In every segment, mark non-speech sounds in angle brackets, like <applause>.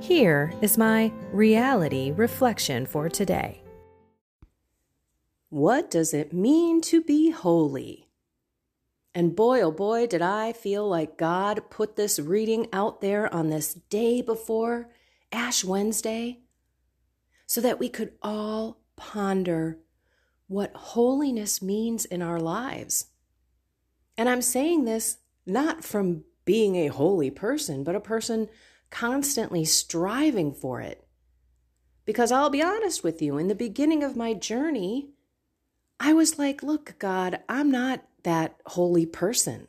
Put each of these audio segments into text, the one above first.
Here is my reality reflection for today. What does it mean to be holy? And boy, oh boy, did I feel like God put this reading out there on this day before Ash Wednesday so that we could all ponder what holiness means in our lives. And I'm saying this not from being a holy person, but a person constantly striving for it. Because I'll be honest with you, in the beginning of my journey, I was like, look, God, I'm not that holy person.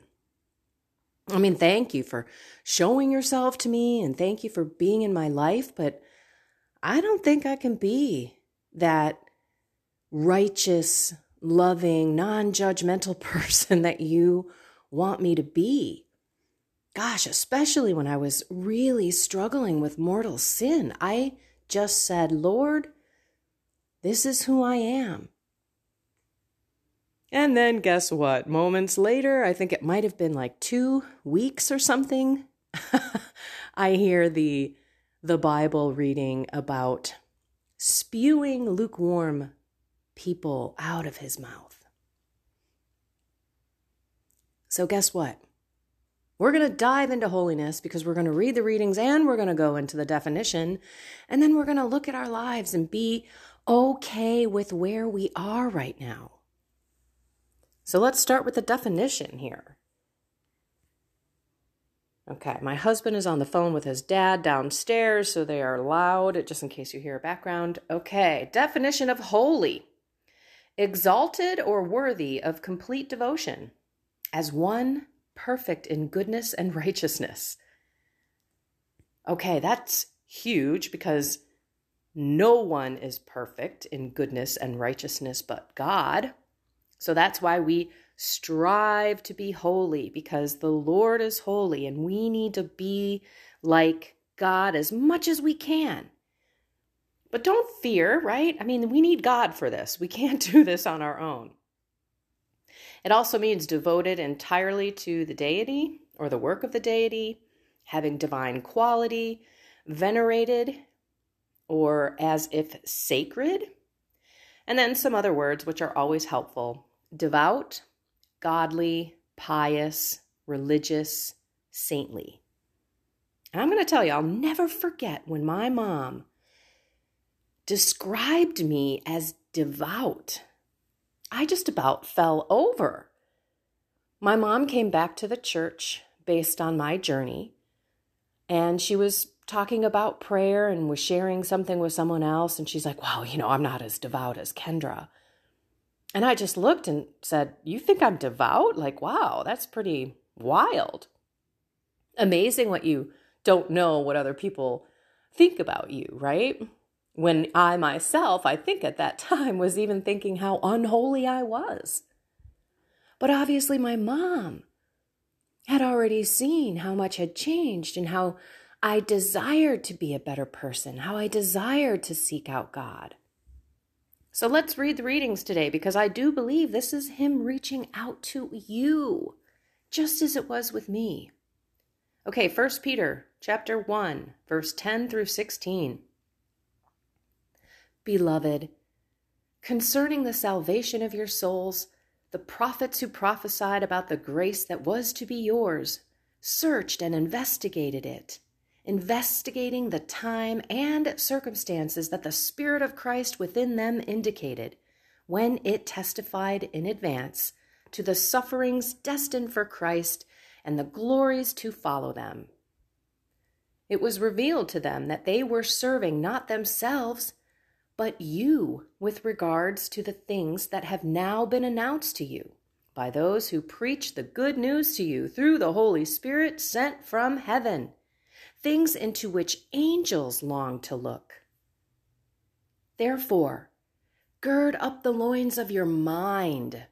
I mean, thank you for showing yourself to me and thank you for being in my life, but I don't think I can be that righteous, loving, non judgmental <laughs> person that you want me to be gosh, especially when I was really struggling with mortal sin, I just said, Lord, this is who I am. And then guess what? Moments later, I think it might have been like two weeks or something, <laughs> I hear the the Bible reading about spewing lukewarm people out of his mouth. So guess what? We're going to dive into holiness because we're going to read the readings and we're going to go into the definition. And then we're going to look at our lives and be okay with where we are right now. So let's start with the definition here. Okay, my husband is on the phone with his dad downstairs, so they are loud, just in case you hear a background. Okay, definition of holy exalted or worthy of complete devotion, as one perfect in goodness and <laughs> righteousness. Okay, that's huge because no one is perfect in goodness and righteousness but God. So that's why we strive to be holy because the Lord is holy and we need to be like God as much as we can. But don't fear, right? I mean, we need God for this. We can't <laughs> do this on our own. It also means devoted entirely to the deity or the work of the deity, having divine quality, venerated, or as if sacred. And then some other words which are always helpful devout, godly, pious, religious, saintly. And I'm going to tell you, I'll never forget when my mom described me as devout. I just about fell over. My mom came back to the church based on my journey, and she was talking about prayer and was sharing something with someone else. And she's like, Wow, you know, I'm not as devout as Kendra. And I just looked and said, You think I'm devout? Like, wow, that's pretty wild. Amazing what you don't know what other people think about you, right? When I myself, I think at that <laughs> time, was even thinking how unholy I was. But obviously, my mom had already seen how much had changed and how I desired to be a better person, how I desired to seek out God. So let's read the readings today because I do believe this is Him reaching out to you, just as it was with me. Okay, First Peter chapter 1, verse 10 through 16. Beloved, concerning the salvation of your souls, the prophets who prophesied about the grace that was to be yours searched and investigated it, investigating the time and circumstances that the Spirit of Christ within them indicated, when it testified in advance to the sufferings destined for Christ and the glories to follow them. It was revealed to them that they were serving not themselves, but you with regards to the things that have now been announced to you by those who preach the good news to you through the Holy Spirit sent from heaven, things into which angels long to look. Therefore, gird up the loins of your mind,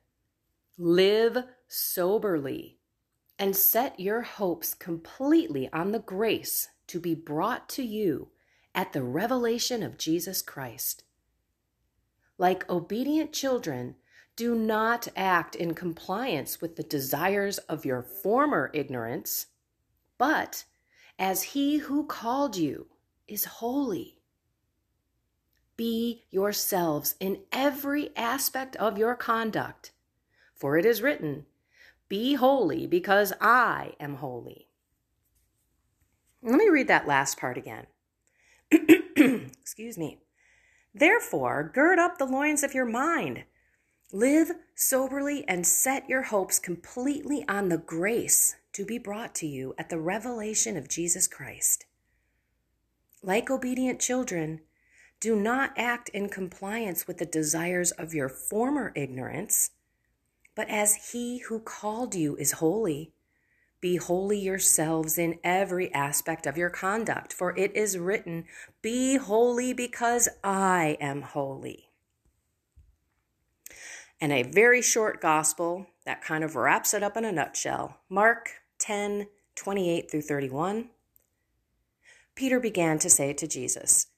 live soberly, and set your hopes completely on the grace to be brought to you at the revelation of Jesus Christ. Like obedient children, do not act in compliance with the desires of your former ignorance, but as he who called you is holy. Be yourselves in every aspect of your conduct, for it is written, Be holy because I am holy. Let me read that last part again. <coughs> Excuse me. Therefore, gird up the loins of your mind. Live soberly and set your hopes completely on the grace to be brought to you at the revelation of Jesus Christ. Like obedient children, do not act in compliance with the desires of your former ignorance, but as he who called you is holy, be holy yourselves in every aspect of your conduct, for it is written, Be holy because I am holy. And a very short gospel that kind of wraps it up in a nutshell. Mark 10 28 through 31. Peter began to say to Jesus,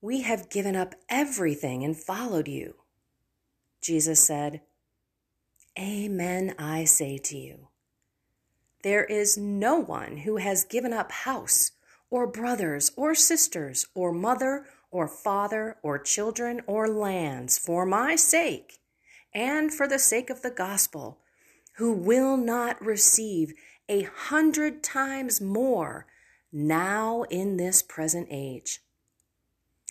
We have given up everything and followed you. Jesus said, Amen, I say to you there is no one who has given up house, or brothers, or sisters, or mother, or father, or children, or lands for my sake and for the sake of the gospel, who will not receive a hundred times more now in this present age.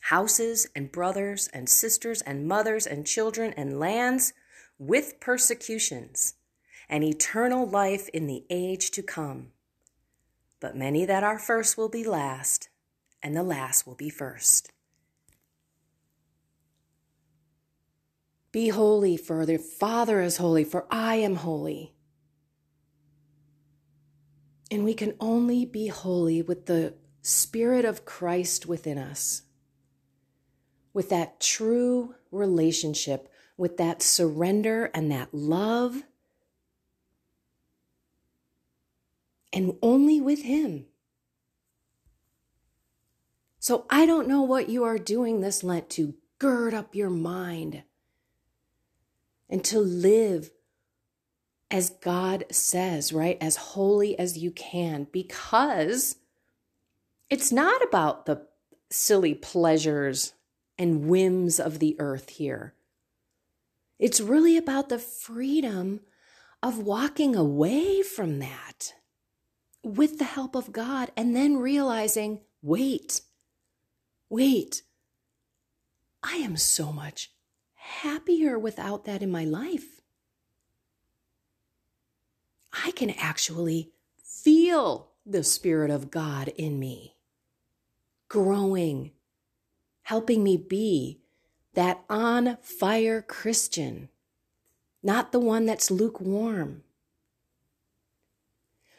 Houses and brothers and sisters and mothers and children and lands with persecutions and eternal life in the age to come. But many that are first will be last, and the last will be first. Be holy, for the Father is holy, for I am holy. And we can only be holy with the Spirit of Christ within us, with that true relationship, with that surrender and that love and only with Him. So I don't know what you are doing this Lent to gird up your mind and to live as God says, right? As holy as you can, because it's not about the silly pleasures and whims of the earth here. It's really about the freedom of walking away from that with the help of God and then realizing, wait, wait, I am so much happier without that in my life. I can actually feel the Spirit of God in me, growing, helping me be that on fire Christian, not the one that's lukewarm.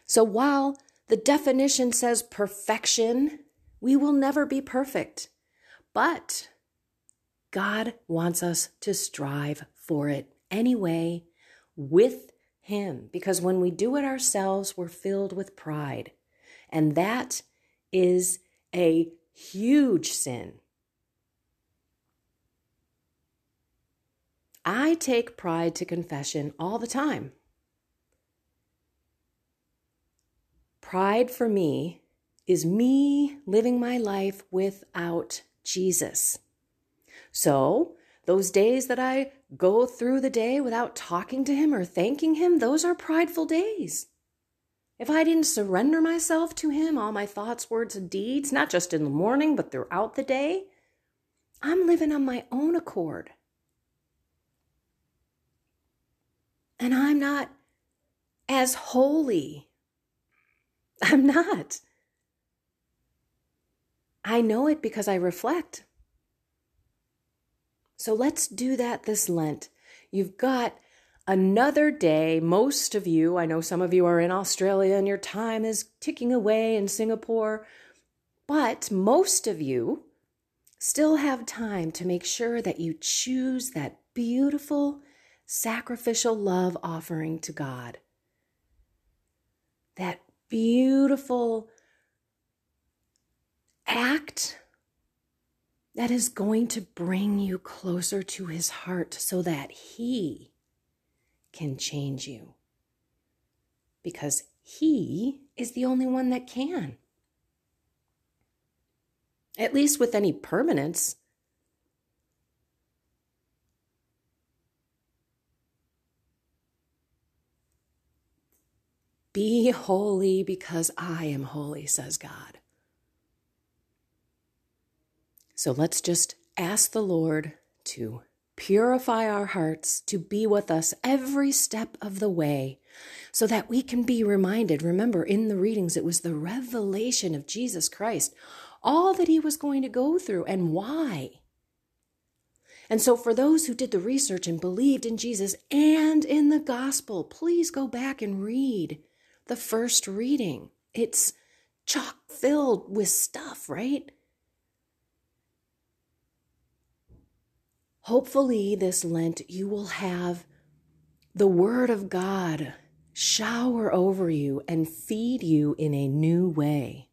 So while the definition says perfection, we will never be perfect. But God wants us to strive for it anyway with Him. Because when we do it ourselves, we're filled with pride. And that is a huge sin. I take pride to confession all the time. Pride for me is me living my life without Jesus. So, those days that I go through the day without talking to Him or thanking Him, those are prideful days. If I didn't surrender myself to Him, all my thoughts, words, and deeds, not just in the morning, but throughout the day, I'm living on my own accord. And I'm not as holy. <laughs> I'm not. I know it because I reflect. So let's do that this Lent. You've got another day. Most of you, I know some of you are in Australia and your time is ticking away in Singapore, but most of you still have time to make sure that you choose that beautiful sacrificial love offering to God. That beautiful act that is going to bring you closer to his heart so that he can change you. Because he is the only one that can. At least with any permanence. Be holy because I am holy, says God. So let's just ask the Lord to purify our hearts, to be with us every step of the way, so that we can be reminded. Remember, in the readings, it was the revelation of Jesus Christ, all that he was going to go through and why. And so, for those who did the research and believed in Jesus and in the gospel, please go back and read the first reading. It's chock filled with stuff, right? Hopefully, this Lent, you will have the Word of God shower over you and feed you in a new way.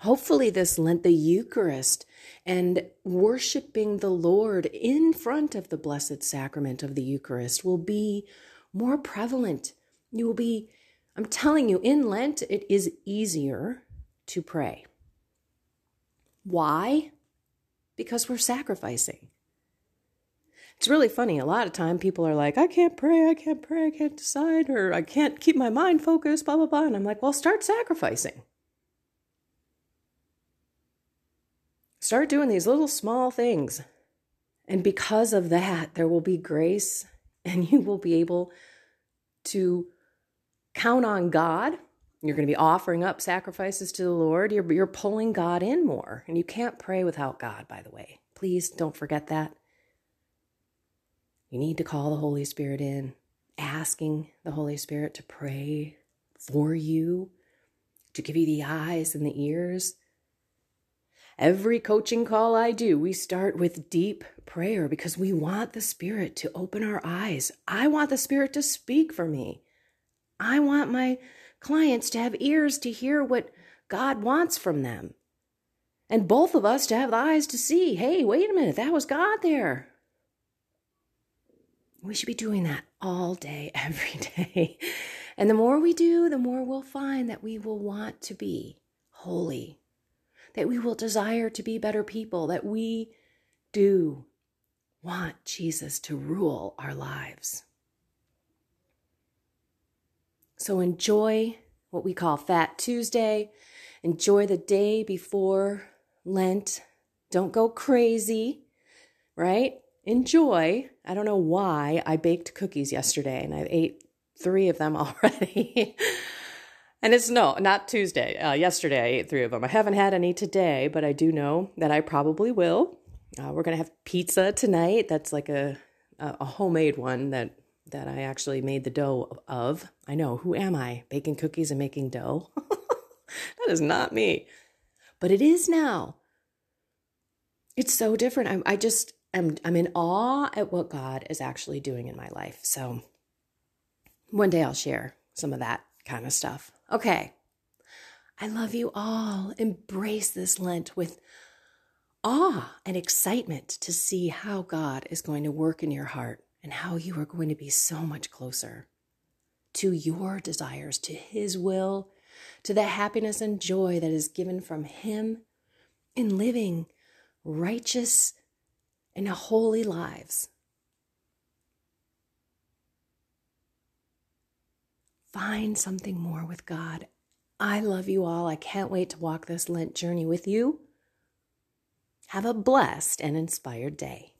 Hopefully, this Lent, the Eucharist and worshiping the Lord in front of the Blessed Sacrament of the Eucharist will be more prevalent. You will be, I'm telling you, in Lent, it is easier to pray. Why? Because we're sacrificing. It's really funny. A lot of time people are like, I can't pray, I can't pray, I can't decide, or I can't keep my mind focused, blah, blah, blah. And I'm like, well, start sacrificing. Start doing these little small things. And because of that, there will be grace and <laughs> you will be able to count on God. You're going to be offering up sacrifices to the Lord. You're, you're pulling God in more. And you can't pray without God, by the way. Please don't forget that. You need to call the Holy Spirit in, asking the Holy Spirit to pray for you, to give you the eyes and the ears. Every coaching call I do, we start with deep prayer because we want the Spirit to open our eyes. I want the Spirit to speak for me. I want my clients to have ears to hear what God wants from them. And both of us to have the eyes to see hey, wait a minute, that was God there. We should be doing that all day, <laughs> every day. And the more we do, the more we'll find that we will want to be holy, that we will desire to be better people, that we do want Jesus to rule our lives. So enjoy what we call Fat Tuesday. Enjoy the day before Lent. Don't go crazy, right? enjoy. I don't know why I baked cookies yesterday and I ate three of them <laughs> already. and it's no, not Tuesday. Uh, yesterday I ate three of them. I haven't had any today, but I do know that I probably will. Uh, we're gonna have pizza tonight. That's like a a homemade one that that I actually made the dough of. I know who am I baking cookies and making dough? <laughs> that is not me, but it is now. It's so different. I, I just I'm, I'm in awe at what God is actually doing in my life. So one day I'll share some of that kind of stuff. Okay. I love you all. Embrace this Lent with awe and excitement to see how God is going to work in your heart and how you are going to be so much closer to your desires, to His will, to the happiness and joy that is given from Him in living righteous and holy lives. Find something more with God. I love you all. I can't wait to walk this Lent journey with you. Have a blessed and inspired day.